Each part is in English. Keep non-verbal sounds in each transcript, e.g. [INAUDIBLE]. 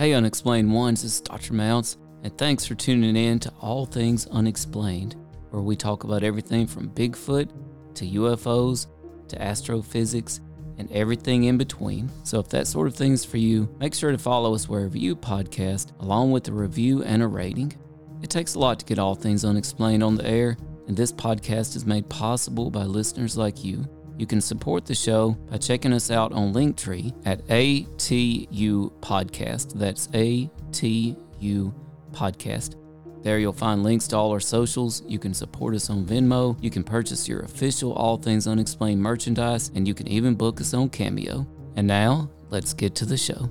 Hey, Unexplained Ones, this is Dr. Mounce, and thanks for tuning in to All Things Unexplained, where we talk about everything from Bigfoot to UFOs to astrophysics and everything in between. So if that sort of thing's for you, make sure to follow us wherever you podcast, along with a review and a rating. It takes a lot to get All Things Unexplained on the air, and this podcast is made possible by listeners like you. You can support the show by checking us out on Linktree at ATU Podcast. That's ATU Podcast. There you'll find links to all our socials. You can support us on Venmo. You can purchase your official All Things Unexplained merchandise, and you can even book us on Cameo. And now, let's get to the show.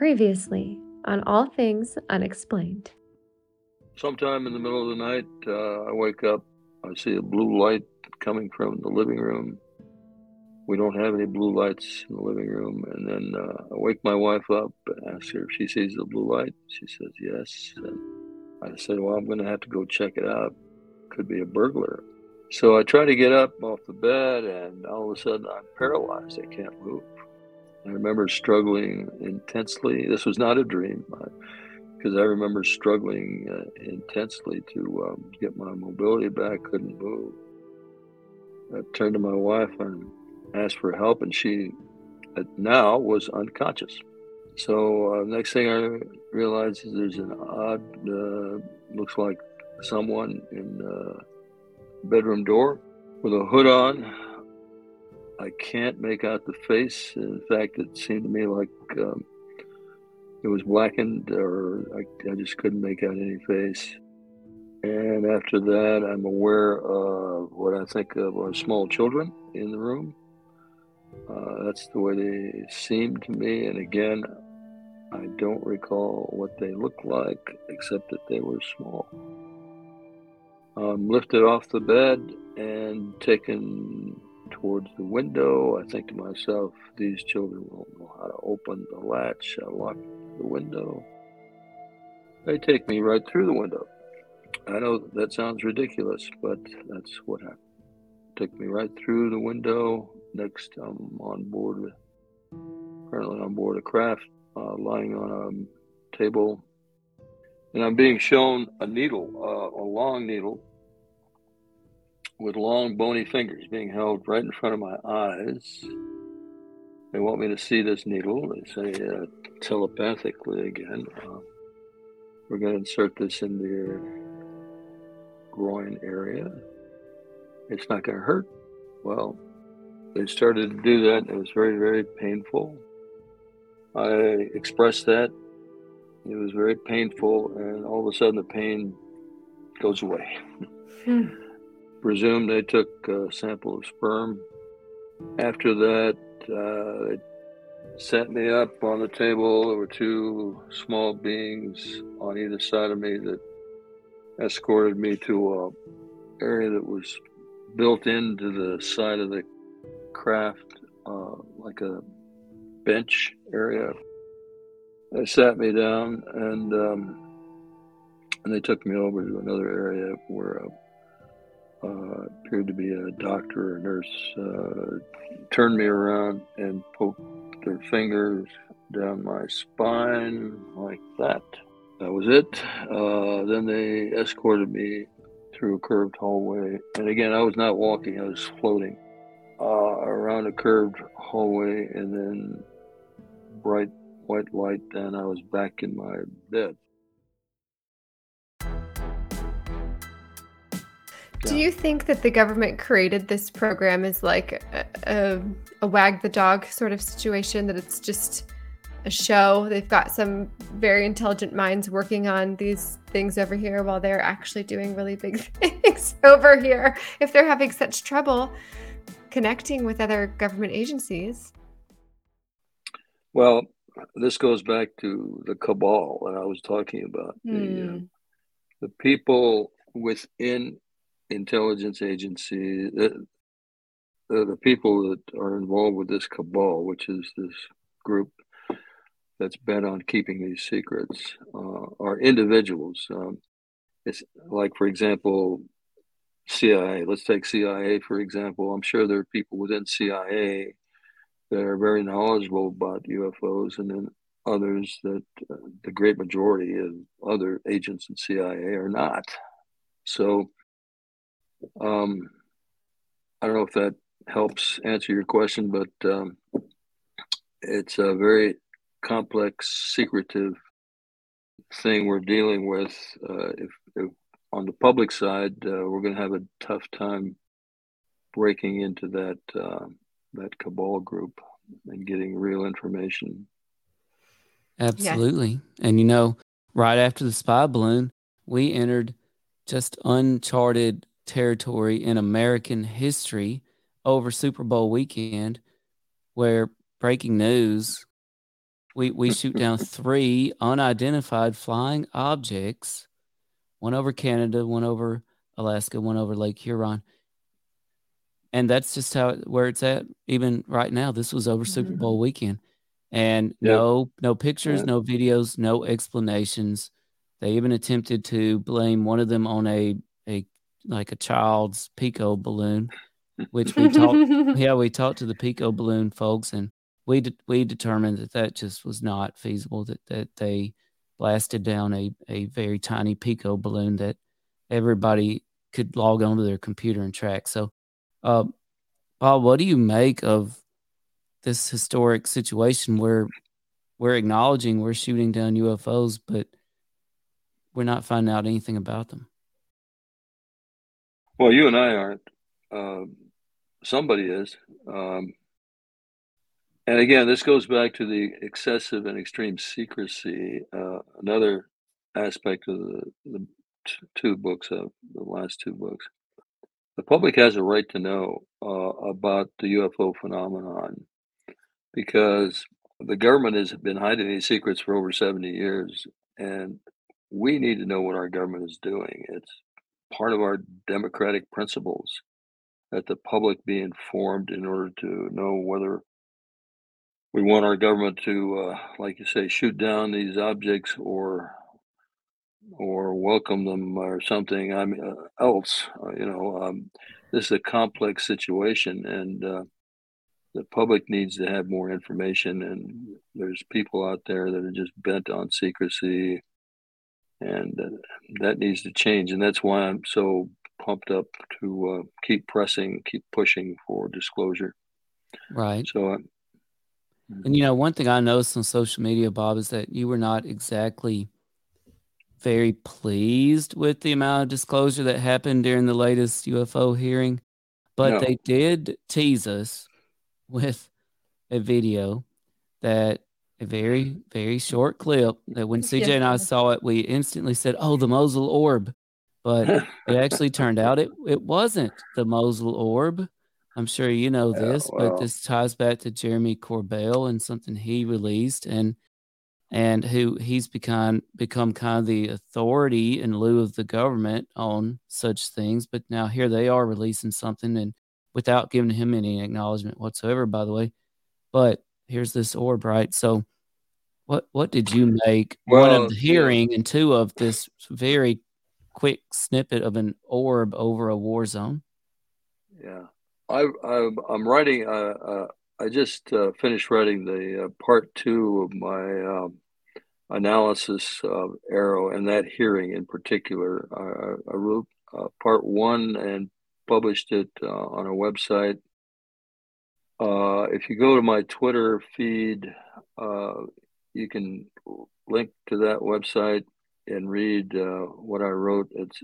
Previously on All Things Unexplained. Sometime in the middle of the night, uh, I wake up. I see a blue light coming from the living room. We don't have any blue lights in the living room. And then uh, I wake my wife up and ask her if she sees the blue light. She says yes. And I said, Well, I'm going to have to go check it out. Could be a burglar. So I try to get up off the bed, and all of a sudden I'm paralyzed. I can't move. I remember struggling intensely. This was not a dream, because I, remember struggling uh, intensely to um, get my mobility back. Couldn't move. I turned to my wife and asked for help, and she uh, now was unconscious. So uh, next thing I realized is there's an odd, uh, looks like someone in the bedroom door with a hood on I can't make out the face. In fact, it seemed to me like um, it was blackened, or I, I, just couldn't make out any face. And after that, I'm aware of what I think of are small children in the room. Uh, that's the way they seemed to me. And again, I don't recall what they looked like, except that they were small. I'm lifted off the bed and taken towards the window. I think to myself, these children won't know how to open the latch, I lock the window. They take me right through the window. I know that sounds ridiculous, but that's what happened. Take me right through the window. Next, I'm on board, currently on board a craft, uh, lying on a table, and I'm being shown a needle, uh, a long needle, with long bony fingers being held right in front of my eyes. They want me to see this needle. They say uh, telepathically again. Uh, we're going to insert this into your groin area. It's not going to hurt. Well, they started to do that. It was very, very painful. I expressed that. It was very painful, and all of a sudden the pain goes away. Hmm presume they took a sample of sperm. After that, uh, they set me up on the table. There were two small beings on either side of me that escorted me to a area that was built into the side of the craft, uh, like a bench area. They sat me down and um, and they took me over to another area where uh, appeared to be a doctor or nurse, uh, turned me around and poked their fingers down my spine like that. That was it. Uh, then they escorted me through a curved hallway. And again, I was not walking, I was floating uh, around a curved hallway and then bright white light. And I was back in my bed. Do you think that the government created this program as like a, a, a, wag the dog sort of situation? That it's just a show. They've got some very intelligent minds working on these things over here while they're actually doing really big [LAUGHS] things over here. If they're having such trouble connecting with other government agencies. Well, this goes back to the cabal that I was talking about. The, uh, Hmm. the people within intelligence agency, the, the, the people that are involved with this cabal, which is this group that's bent on keeping these secrets, uh, are individuals. Um, it's like, for example, CIA. Let's take CIA for example. I'm sure there are people within CIA that are very knowledgeable about UFOs, and then others that uh, the great majority of other agents in CIA are not. So, um, I don't know if that helps answer your question, but um, it's a very complex, secretive thing we're dealing with. Uh, if, if on the public side, uh, we're going to have a tough time breaking into that uh, that cabal group and getting real information. Absolutely. And you know, right after the spy balloon, we entered just uncharted territory in American history over Super Bowl weekend where breaking news we we shoot down [LAUGHS] three unidentified flying objects, one over Canada, one over Alaska, one over Lake Huron. And that's just how where it's at even right now. This was over Super Bowl mm-hmm. weekend and Yeah. no no pictures Yeah. no videos no explanations they even attempted to blame one of them on a like a child's pico balloon which we talked [LAUGHS] yeah we talked to the pico balloon folks and we de- we determined that that just was not feasible that that they blasted down a a very tiny pico balloon that everybody could log onto their computer and track so uh Bob, what do you make of this historic situation where we're acknowledging we're shooting down UFOs, but we're not finding out anything about them. Well, you and I aren't. Um, somebody is. Um, and again, this goes back to the excessive and extreme secrecy. Uh, another aspect of the, the t- two books, uh, the last two books. The public has a right to know uh, about the UFO phenomenon because the government has been hiding these secrets for over 70 years. And we need to know what our government is doing. It's part of our democratic principles that the public be informed in order to know whether we want our government to, uh, like you say, shoot down these objects or or welcome them or something. I mean, uh, else, uh, you know, um, this is a complex situation, and uh, the public needs to have more information. And there's people out there that are just bent on secrecy, and uh, that needs to change. And that's why I'm so pumped up to uh, keep pressing, keep pushing for disclosure. Right. So, uh, And you know, one thing I noticed on social media, Bob, is that you were not exactly very pleased with the amount of disclosure that happened during the latest UFO hearing, but No. they did tease us with a video that a very, very short clip that when CJ and I saw it, we instantly said, Oh, the Mosul orb. But [LAUGHS] it actually turned out it, it wasn't the Mosul orb. I'm sure you know Yeah, this, but this ties back to Jeremy Corbell and something he released and and who he's become become kind of the authority in lieu of the government on such things. But now here they are releasing something and without giving him any acknowledgement whatsoever, by the way. But here's this orb, right? So what what did you make one Well, of the hearing and two of this very quick snippet of an orb over a war zone? Yeah, I, I I'm writing. Uh, uh, I just uh, finished writing the uh, part two of my um, analysis of AARO and that hearing in particular. I, I wrote uh, part one and published it uh, on a website. Uh, if you go to my Twitter feed, uh, you can link to that website and read uh, what I wrote. It's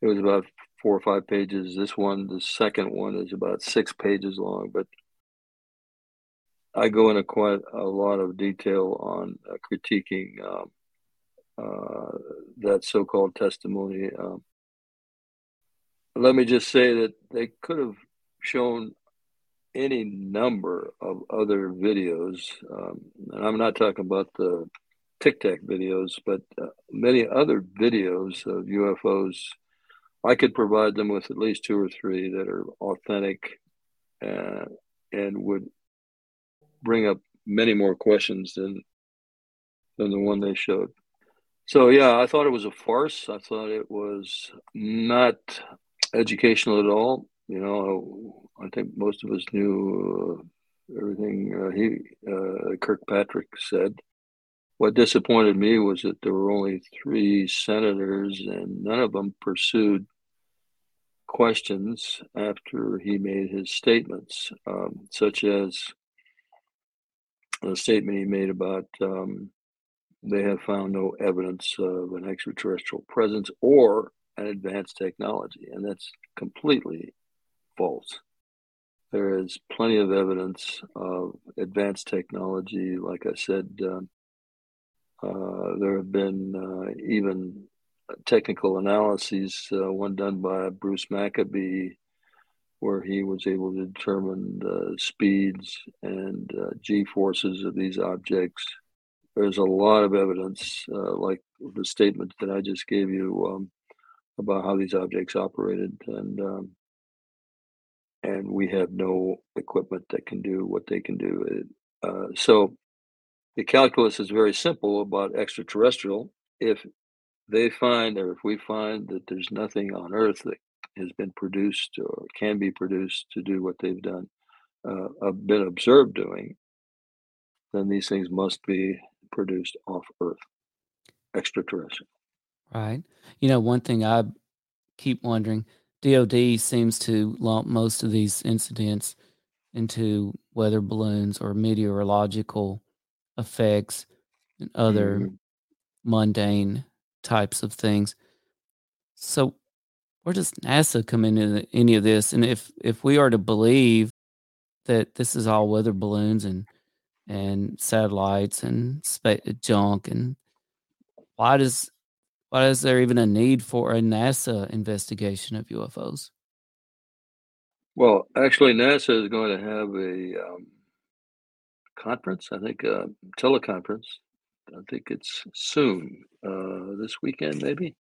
it was about four or five pages. This one, the second one, is about six pages long. But I go into quite a lot of detail on uh, critiquing um, uh, that so-called testimony. Um, let me just say that they could have shown any number of other videos, um, and I'm not talking about the Tic Tac videos, but uh, many other videos of UFOs. I could provide them with at least two or three that are authentic uh, and would bring up many more questions than than the one they showed. So yeah, I thought it was a farce. I thought it was not educational at all. You know, I think most of us knew uh, everything uh, he uh, Kirkpatrick said. What disappointed me was that there were only three senators, and none of them pursued questions after he made his statements, um, such as the statement he made about um, they have found no evidence of an extraterrestrial presence or an advanced technology, and that's completely false. There is plenty of evidence of advanced technology. Like I said, um, uh, there have been uh, even technical analyses, uh, one done by Bruce Maccabee, where he was able to determine the speeds and uh, g forces of these objects. There's a lot of evidence, uh, like the statement that I just gave you, um, about how these objects operated, and um, and we have no equipment that can do what they can do. Uh, so the calculus is very simple about extraterrestrial. If they find, or if we find that there's nothing on Earth that has been produced or can be produced to do what they've done, uh, been observed doing, then these things must be produced off Earth, extraterrestrial. Right. You know, one thing I keep wondering DOD seems to lump most of these incidents into weather balloons or meteorological effects and other Mhm. mundane types of things. So, where does NASA come into any of this? And if if we are to believe that this is all weather balloons and and satellites and space junk, and why does why is there even a need for a NASA investigation of UFOs? Well, actually, NASA is going to have a um, conference, I think, a teleconference. I think it's soon, uh, this weekend, maybe.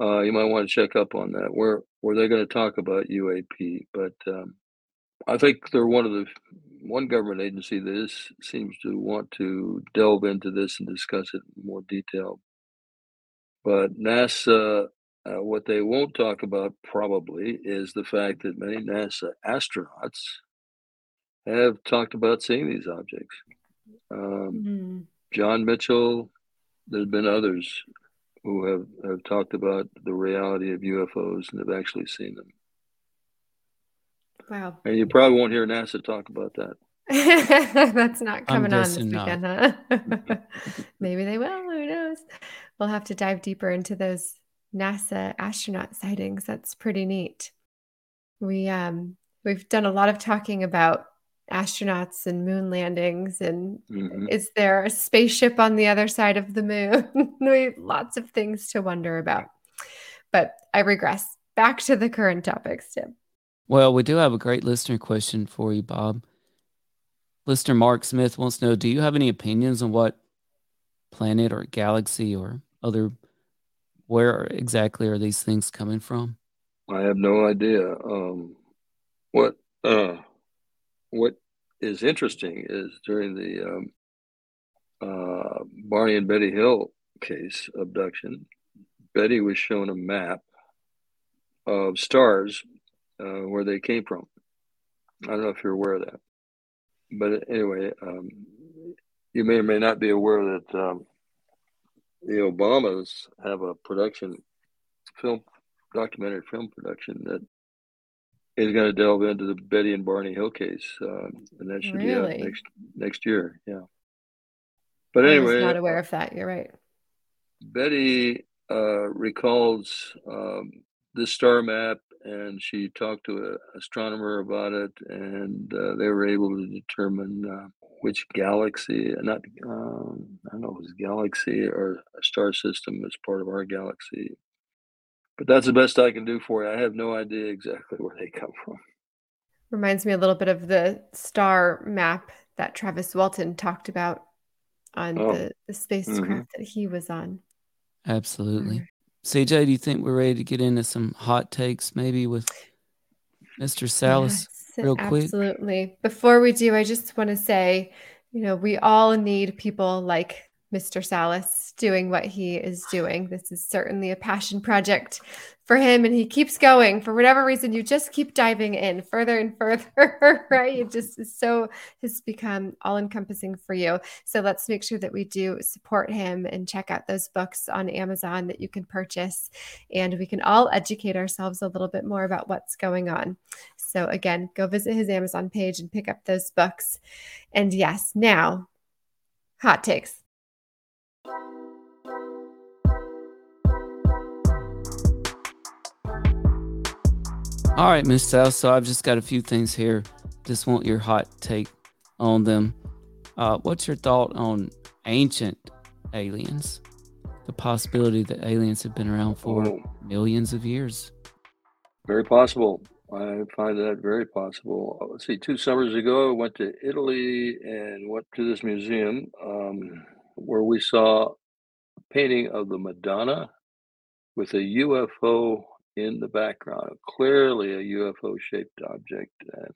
Uh, you might want to check up on that. Where where they're going to talk about UAP, but um, I think they're one of the one government agency that is, seems to want to delve into this and discuss it in more detail. But NASA, uh, what they won't talk about probably is the fact that many NASA astronauts have talked about seeing these objects. Um, Mhm. John Mitchell, there's been others who have, have talked about the reality of UFOs and have actually seen them. Wow. And you probably won't hear NASA talk about that. [LAUGHS] That's not coming on this guessing not. weekend, huh? [LAUGHS] Maybe they will. Who knows? We'll have to dive deeper into those NASA astronaut sightings. That's pretty neat. We um we've done a lot of talking about astronauts and moon landings and Mhm. is there a spaceship on the other side of the moon? [LAUGHS] we have lots of things to wonder about. But I regress back to the current topics, Tim. Well, we do have a great listener question for you, Bob. Listener Mark Smith wants to know Do you have any opinions on what planet or galaxy or other, where exactly are these things coming from? I have no idea. Um, what uh, what is interesting is during the um, uh, Barney and Betty Hill case abduction, Betty was shown a map of stars uh, where they came from. I don't know if you're aware of that, but anyway, um, you may or may not be aware that um, the Obamas have a production film documentary film production that is going to delve into the Betty and Barney Hill case, um, and that should be Really? out next next year. Yeah. But I anyway, was not aware of that. You're right. Betty uh, recalls um, this star map and she talked to an astronomer about it, and uh, they were able to determine uh, which galaxy, not um, I don't know if it was galaxy or a star system is part of our galaxy. But that's the best I can do for you. I have no idea exactly where they come from. Reminds me a little bit of the star map that Travis Walton talked about on Oh. the, the spacecraft that he was on. Absolutely. CJ, do you think we're ready to get into some hot takes maybe with Mr. Salas? Yes, real quick? Absolutely. Before we do, I just want to say, you know, we all need people like Mr. Salas doing what he is doing. This is certainly a passion project for him, and he keeps going. For whatever reason, you just keep diving in further and further, [LAUGHS] right? It just is so has become all encompassing for you. So let's make sure that we do support him and check out those books on Amazon that you can purchase, and we can all educate ourselves a little bit more about what's going on. So, again, go visit his Amazon page and pick up those books. And yes, now, hot takes. All right, Miss South. So I've just got a few things here. Just want your hot take on them. Uh, what's your thought on ancient aliens? The possibility that aliens have been around for Oh. millions of years. Very possible. I find that very possible. Uh, Let's see, two summers ago, I went to Italy and went to this museum um, where we saw a painting of the Madonna with a UFO in the background, clearly a UFO shaped object. Uh,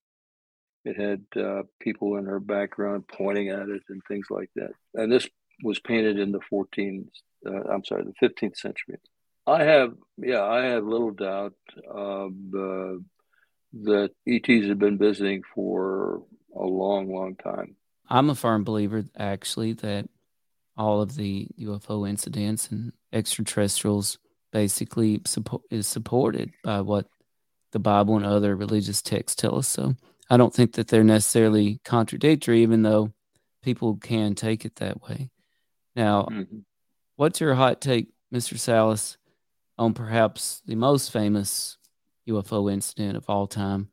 it had uh, people in her background pointing at it and things like that. And this was painted in the 14th, uh, I'm sorry, the 15th century. I have, yeah, I have little doubt uh, that ETs have been visiting for a long, long time. I'm a firm believer, actually, that all of the UFO incidents and extraterrestrials basically support is supported by what the Bible and other religious texts tell us. So I don't think that they're necessarily contradictory, even though people can take it that way. Now, Mhm. what's your hot take, Mr. Salas, on perhaps the most famous UFO incident of all time,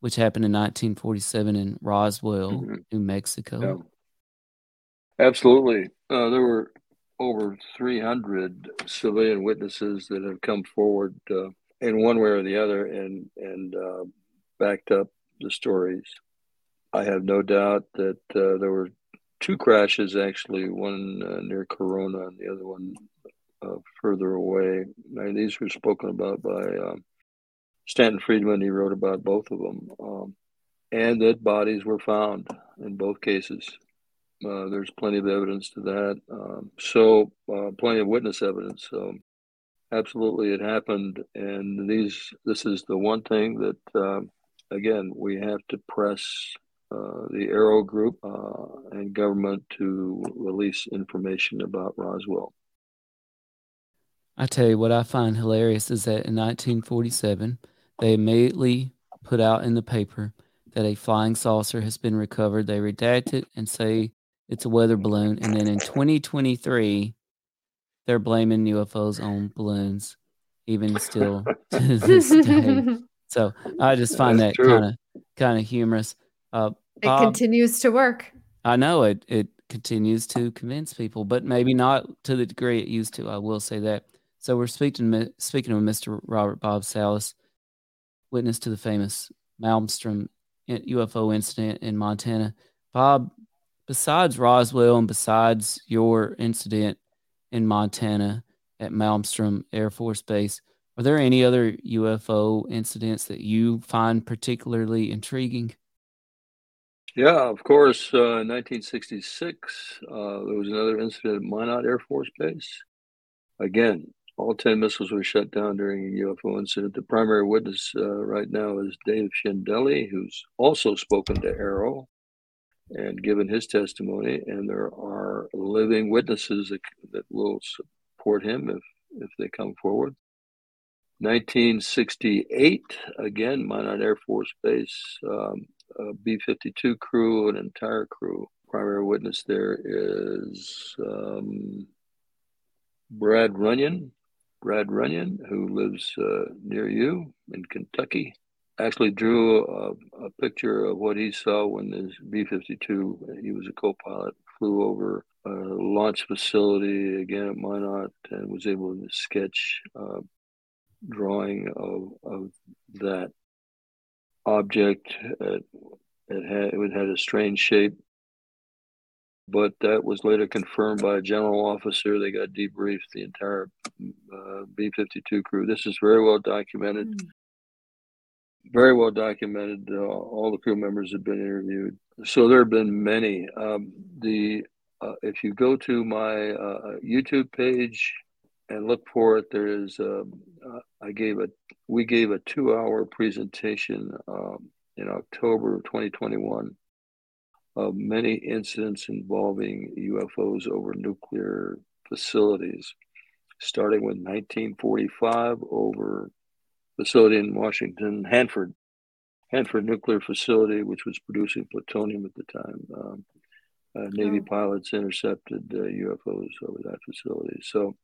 which happened in 1947 in Roswell, Mhm. New Mexico? Yeah. Absolutely. Uh, there were over 300 civilian witnesses that have come forward uh, in one way or the other and, and uh, backed up the stories. I have no doubt that uh, there were two crashes, actually, one uh, near Corona and the other one uh, further away. And these were spoken about by um, Stanton Friedman. He wrote about both of them. Um, and that bodies were found in both cases. Uh, there's plenty of evidence to that. Um, so, uh, plenty of witness evidence. So, absolutely, it happened. And these, this is the one thing that, um, again, we have to press uh, the AARO Group uh, and government to release information about Roswell. I tell you what I find hilarious is that in 1947, they immediately put out in the paper that a flying saucer has been recovered. They redact it and say it's a weather balloon. And then in 2023, they're blaming UFOs on balloons, even still [LAUGHS] [LAUGHS] to this day. So I just find That's that kind of kind of humorous. Uh, it Bob, continues to work. I know it it continues to convince people, but maybe not to the degree it used to. I will say that. So we're speaking speaking of Mr. Robert Bob Salas, witness to the famous Malmstrom UFO incident in Montana. Bob, besides Roswell and besides your incident in Montana at Malmstrom Air Force Base, are there any other UFO incidents that you find particularly intriguing? Yeah, of course. Uh, in 1966, uh, there was another incident at Minot Air Force Base. Again, all 10 missiles were shut down during a UFO incident. The primary witness uh, right now is Dave Schindele, who's also spoken to AARO and given his testimony. And there are living witnesses that, that will support him if, if they come forward. 1968, again, Minot Air Force Base, um, B 52 crew, an entire crew. Primary witness there is um, Brad Runyon, Brad Runyon, who lives uh, near you in Kentucky, actually drew a, a, picture of what he saw when his B 52, he was a co pilot, flew over a launch facility again at Minot and was able to sketch a drawing of, of that object. It, it, had, it had a strange shape but that was later confirmed by a general officer. They got debriefed, the entire uh, B 52 crew. This is very well documented. Mm. Very well documented. Uh, all the crew members have been interviewed. So there have been many. Um, the uh, if you go to my uh, YouTube page and look for it, there is. Um, uh, I gave a we gave a two hour presentation um, in October of 2021 of many incidents involving UFOs over nuclear facilities, starting with 1945 over facility in Washington, Hanford, Hanford nuclear facility, which was producing plutonium at the time. Um, uh, Navy oh. pilots intercepted uh, UFOs over that facility. So,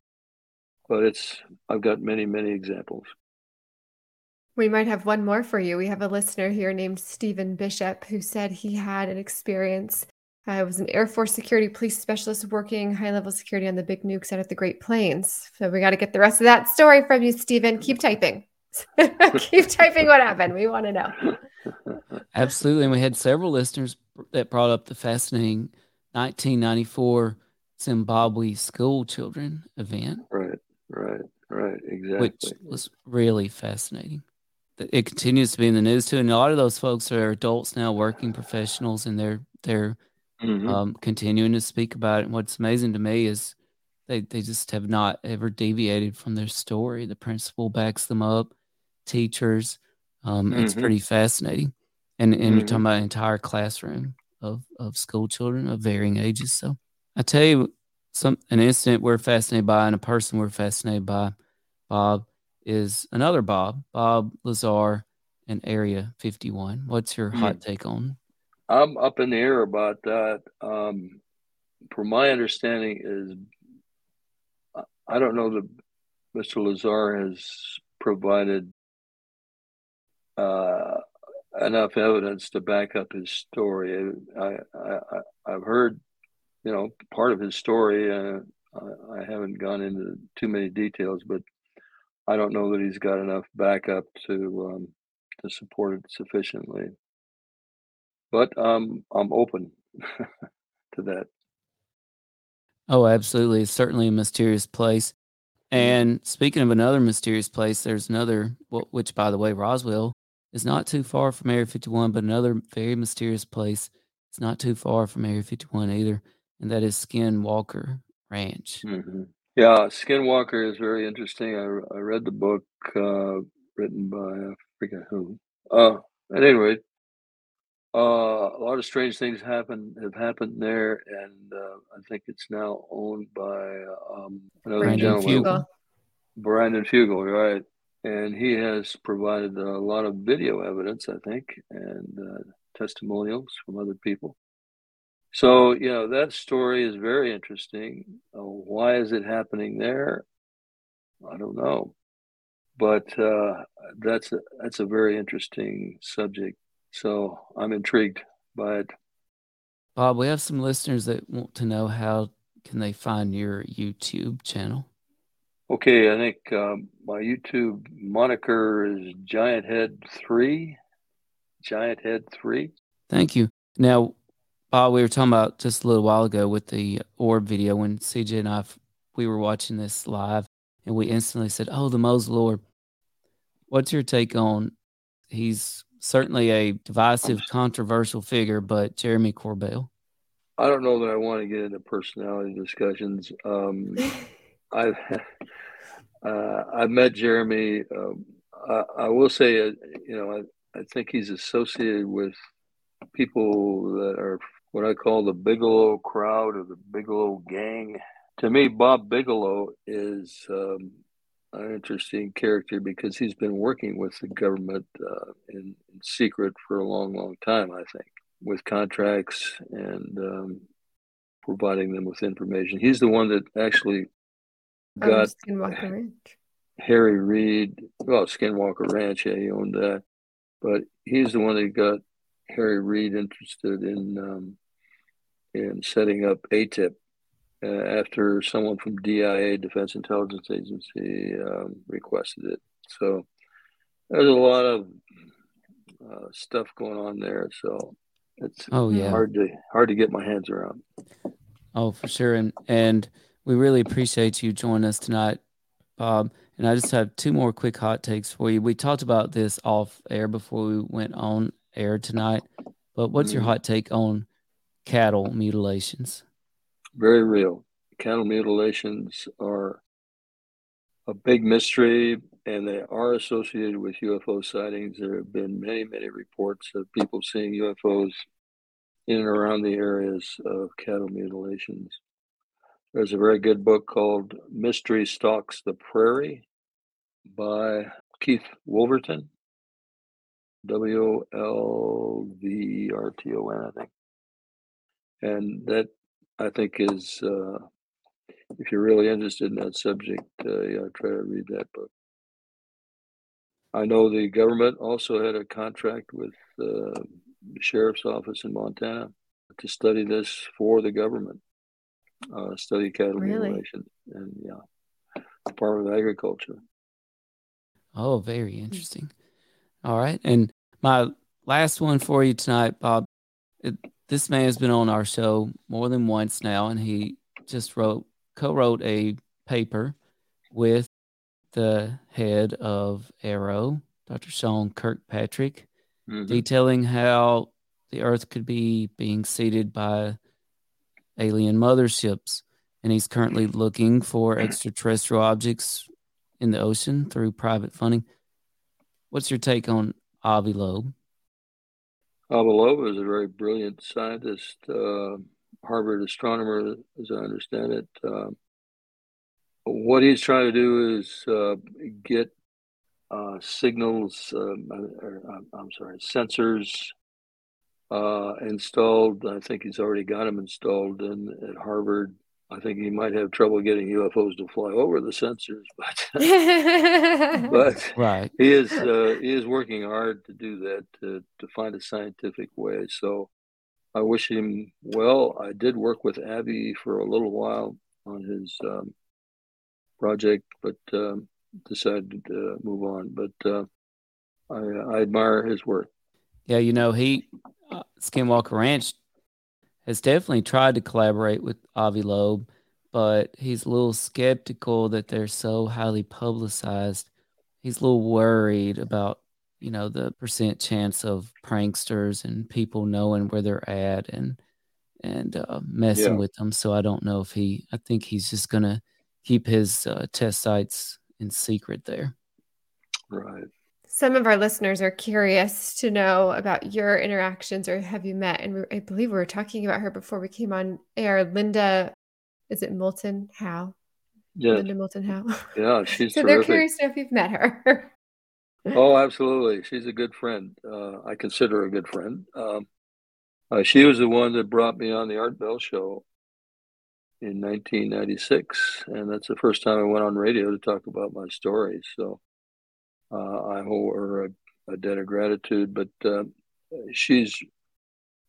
but it's I've got many many examples. We might have one more for you. We have a listener here named Stephen Bishop who said he had an experience. I uh, was an Air Force security police specialist working high level security on the big nukes out at the Great Plains. So we got to get the rest of that story from you, Stephen. Keep typing. [LAUGHS] Keep typing what happened. We want to know. Absolutely. And we had several listeners that brought up the fascinating 1994 Zimbabwe school children event. Right, right, right. Exactly. Which was really fascinating it continues to be in the news too, and a lot of those folks are adults now, working professionals, and they're they're mm-hmm. um, continuing to speak about it. And what's amazing to me is they they just have not ever deviated from their story. The principal backs them up, teachers. Um, mm-hmm. It's pretty fascinating, and and mm-hmm. you're talking mm-hmm. about an entire classroom of of school children of varying ages. So I tell you, some an incident we're fascinated by, and a person we're fascinated by, Bob is another Bob, Bob Lazar in Area 51. What's your hot hmm. take on? I'm up in the air about that. Um, from my understanding, is I don't know that Mr. Lazar has provided uh, enough evidence to back up his story. I, I, have heard, you know, part of his story. Uh, I, I haven't gone into too many details, but I don't know that he's got enough backup to um, to support it sufficiently. But um, I'm open [LAUGHS] to that. Oh, absolutely. It's certainly a mysterious place. And speaking of another mysterious place, there's another, which by the way, Roswell is not too far from Area 51, but another very mysterious place. It's not too far from Area 51 either, and that is Skinwalker Ranch. Mm-hmm. Yeah, Skinwalker is very interesting. I, I read the book uh, written by I forget who. Uh, at any rate, uh, a lot of strange things happen have happened there, and uh, I think it's now owned by um, another Brandon gentleman, Fugal. Brandon Fugal, right? And he has provided a lot of video evidence, I think, and uh, testimonials from other people. So, you know, that story is very interesting. Uh, why is it happening there? I don't know. But uh, that's a, that's a very interesting subject. So I'm intrigued by it. Bob, we have some listeners that want to know how can they find your YouTube channel. Okay, I think um, my YouTube moniker is Giant Head Three. Giant Head Three. Thank you. Now, Bob, we were talking about just a little while ago with the orb video when CJ and I we were watching this live, and we instantly said, "Oh, the Mosul orb." What's your take on? He's certainly a divisive, controversial figure, but Jeremy Corbell. I don't know that I want to get into personality discussions. Um, [LAUGHS] I've uh, I've met Jeremy. Um, I, I, will say, uh, you know, I, I think he's associated with people that are what I call the Bigelow crowd or the Bigelow gang. To me, Bob Bigelow is um, an interesting character because he's been working with the government uh, in, in, secret for a long, long time, I think, with contracts and um, providing them with information. He's the one that actually got. skinwalker ranch Harry Reid, well, Skinwalker Ranch, yeah, he owned that, but he's the one that got Harry Reid interested in um, in setting up AATIP uh, after someone from DIA, Defense Intelligence Agency, um, requested it. So there's a lot of uh, stuff going on there. So it's Oh yeah. hard to hard to get my hands around. Oh, for sure. And and we really appreciate you joining us tonight, Bob. And I just have two more quick hot takes for you. We talked about this off air before we went on air tonight. But what's your Mhm. hot take on cattle mutilations? Very real. Cattle mutilations are a big mystery, and they are associated with UFO sightings. There have been many, many reports of people seeing UFOs in and around the areas of cattle mutilations. There's a very good book called Mystery Stalks the Prairie by Keith Wolverton. W L V R T O N, I think. And that, I think, is, uh, if you're really interested in that subject, uh, yeah, try to read that book. I know the government also had a contract with uh, the sheriff's office in Montana to study this for the government, uh, study cattle Really? mutilation, and yeah, Department of Agriculture. Oh, very interesting. All right. And my last one for you tonight, Bob. It, this man has been on our show more than once now, and he just wrote, co wrote a paper with the head of AARO, Dr. Sean Kirkpatrick, Mhm. detailing how the Earth could be being seeded by alien motherships. And he's currently looking for extraterrestrial objects in the ocean through private funding. What's your take on Avi Loeb? Avi Loeb is a very brilliant scientist, uh, Harvard astronomer, as I understand it. Uh, what he's trying to do is uh, get uh, signals, um, or, I'm- I'm sorry, sensors uh, installed. I think he's already got them installed in, at Harvard. I think he might have trouble getting UFOs to fly over the sensors, [LAUGHS] but but [LAUGHS] Right. he is uh, he is working hard to do that to to find a scientific way. So I wish him well. I did work with Abby for a little while on his um, project, but um, decided to move on. But uh, I, I admire his work. Yeah, you know, he, uh, Skinwalker Ranch, has definitely tried to collaborate with Avi Loeb, but he's a little skeptical that they're so highly publicized. He's a little worried about, you know, the percent chance of pranksters and people knowing where they're at and and uh, messing Yeah. with them. So I don't know if he. I think he's just gonna keep his uh, test sites in secret there. Right. Some of our listeners are curious to know about your interactions or have you met? And I believe we were talking about her before we came on air. Linda, is it Moulton Howe? Yes. Linda Moulton Howe. Yeah, [LAUGHS] she's so they're curious to know if you've met her. Oh, [LAUGHS] absolutely. She's a good friend. Uh, I consider her a good friend. Um, uh, she was the one that brought me on the Art Bell show in 1996, and that's the first time I went on radio to talk about my stories. So uh, I owe her a, a debt of gratitude. But uh, she's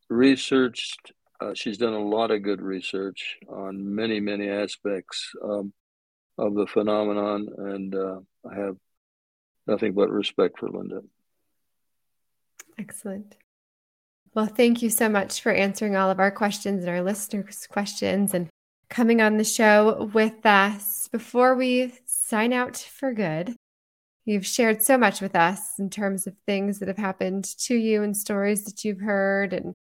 researched. Uh, she's done a lot of good research on many, many aspects um, of the phenomenon, and uh, I have nothing but respect for Linda. Excellent. Well, thank you so much for answering all of our questions and our listeners' questions and coming on the show with us. Before we sign out for good, you've shared so much with us in terms of things that have happened to you and stories that you've heard and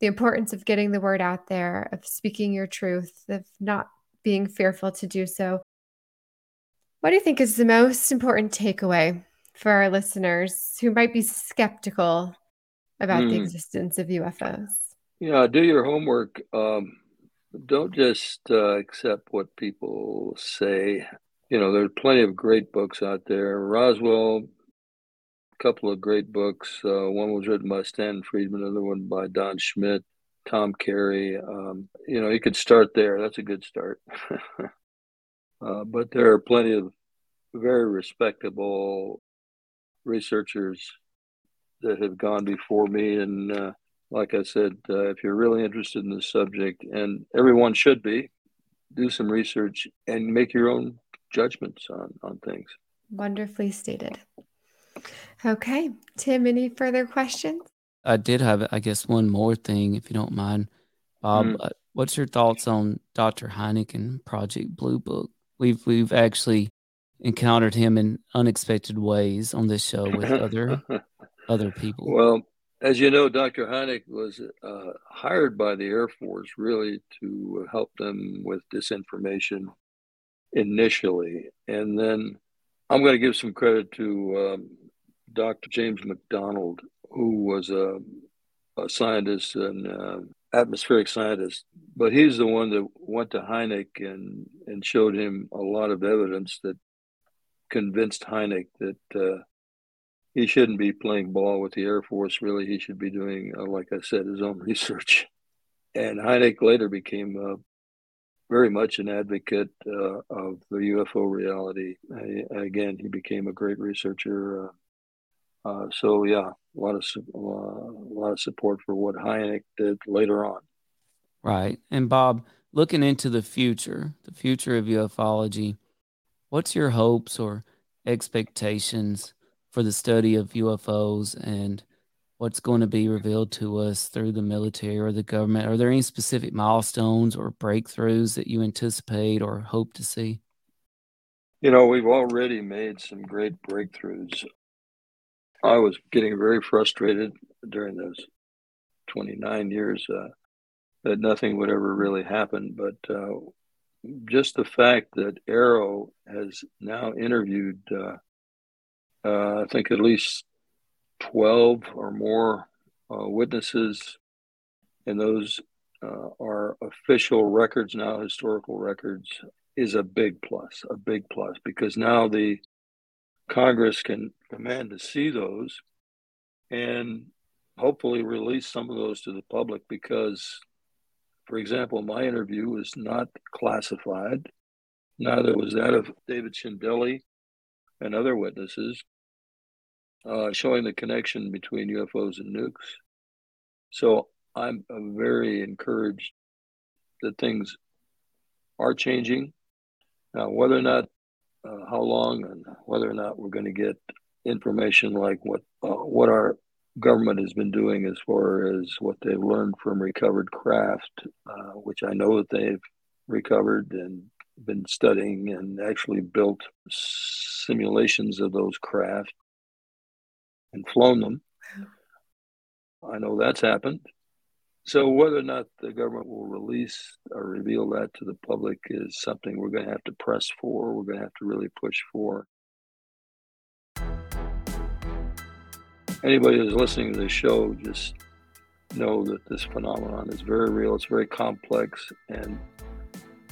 the importance of getting the word out there, of speaking your truth, of not being fearful to do so. What do you think is the most important takeaway for our listeners who might be skeptical about the Hmm. existence of UFOs? Yeah, do your homework. Um, don't just uh, accept what people say. You know, there's plenty of great books out there. Roswell, a couple of great books. Uh, one was written by Stan Friedman, another one by Don Schmitt, Tom Carey. Um, you know, you could start there. That's a good start. [LAUGHS] uh, but there are plenty of very respectable researchers that have gone before me. And uh, like I said, uh, if you're really interested in this subject, and everyone should be, do some research and make your own judgments on, on things. Wonderfully stated. Okay. Tim, any further questions? I did have, I guess, one more thing, if you don't mind, Bob. Mm. Uh, what's your thoughts on Dr. Hynek and Project Blue Book? We've we've actually encountered him in unexpected ways on this show with [LAUGHS] other other people. Well, as you know, Dr. Hynek was uh, hired by the Air Force really to help them with disinformation initially. And then I'm going to give some credit to um, Dr. James McDonald, who was a, a scientist and uh, atmospheric scientist. But he's the one that went to Hynek and, and showed him a lot of evidence that convinced Hynek that uh, he shouldn't be playing ball with the Air Force. Really, he should be doing, uh, like I said, his own [LAUGHS] research. And Hynek later became very much an advocate uh, of the UFO reality. I, again, he became a great researcher. Uh, uh, so yeah, a lot of a lot of support for what Hynek did later on. Right, and Bob, looking into the future, the future of ufology, what's your hopes or expectations for the study of UFOs and what's going to be revealed to us through the military or the government? Are there any specific milestones or breakthroughs that you anticipate or hope to see? You know, we've already made some great breakthroughs. I was getting very frustrated during those 29 years uh, that nothing would ever really happen. But uh, just the fact that AARO has now interviewed, uh, uh I think, at least 12 or more uh, witnesses, and those uh, are official records now, historical records, is a big plus, a big plus, because now the Congress can demand to see those and hopefully release some of those to the public because, for example, my interview was not classified. Neither was that of David Schindele and other witnesses uh, showing the connection between UFOs and nukes. So I'm very encouraged that things are changing. Now, whether or not, uh, how long, and whether or not we're going to get information like what uh, what our government has been doing as far as what they've learned from recovered craft, uh, which I know that they've recovered and been studying and actually built simulations of those craft and flown them. I know that's happened. So whether or not the government will release or reveal that to the public is something we're going to have to press for. We're going to have to really push for. Anybody who's listening to this show, just know that this phenomenon is very real. It's very complex, and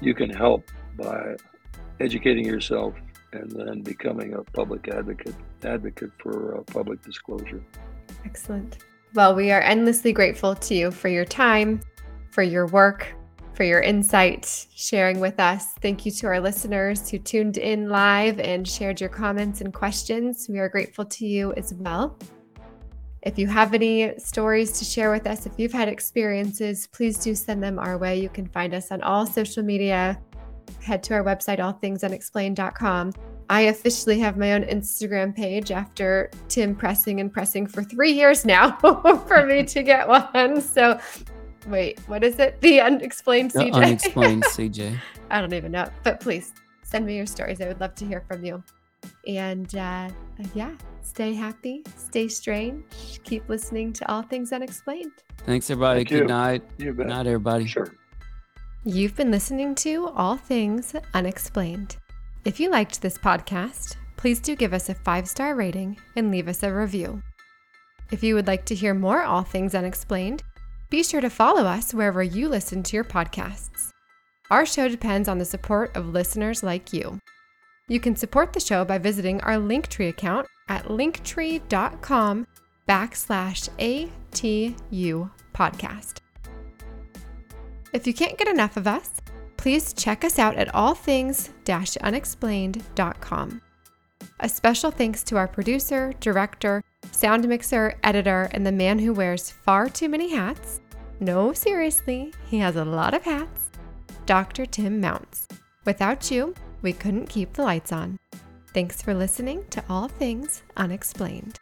you can help by educating yourself and then becoming a public advocate advocate for uh, public disclosure. Excellent. Well, we are endlessly grateful to you for your time, for your work, for your insight, sharing with us. Thank you to our listeners who tuned in live and shared your comments and questions. We are grateful to you as well. If you have any stories to share with us, if you've had experiences, please do send them our way. You can find us on all social media head to our website, allthingsunexplained.com. I officially have my own Instagram page after Tim pressing and pressing for three years now [LAUGHS] for me to get one. So, wait, what is it? The unexplained The CJ. unexplained [LAUGHS] CJ. I don't even know, but please send me your stories. I would love to hear from you. And uh, yeah, stay happy, stay strange, keep listening to All Things Unexplained. Thanks, everybody. Thank Good you. night. You Good night, everybody. Sure. You've been listening to All Things Unexplained. If you liked this podcast, please do give us a five star rating and leave us a review. If you would like to hear more All Things Unexplained, be sure to follow us wherever you listen to your podcasts. Our show depends on the support of listeners like you. You can support the show by visiting our Linktree account at linktree.com backslash ATU podcast. If you can't get enough of us, please check us out at allthings-unexplained.com. A special thanks to our producer, director, sound mixer, editor, and the man who wears far too many hats. No, seriously, he has a lot of hats. Dr. Tim Mounce. Without you, we couldn't keep the lights on. Thanks for listening to All Things Unexplained.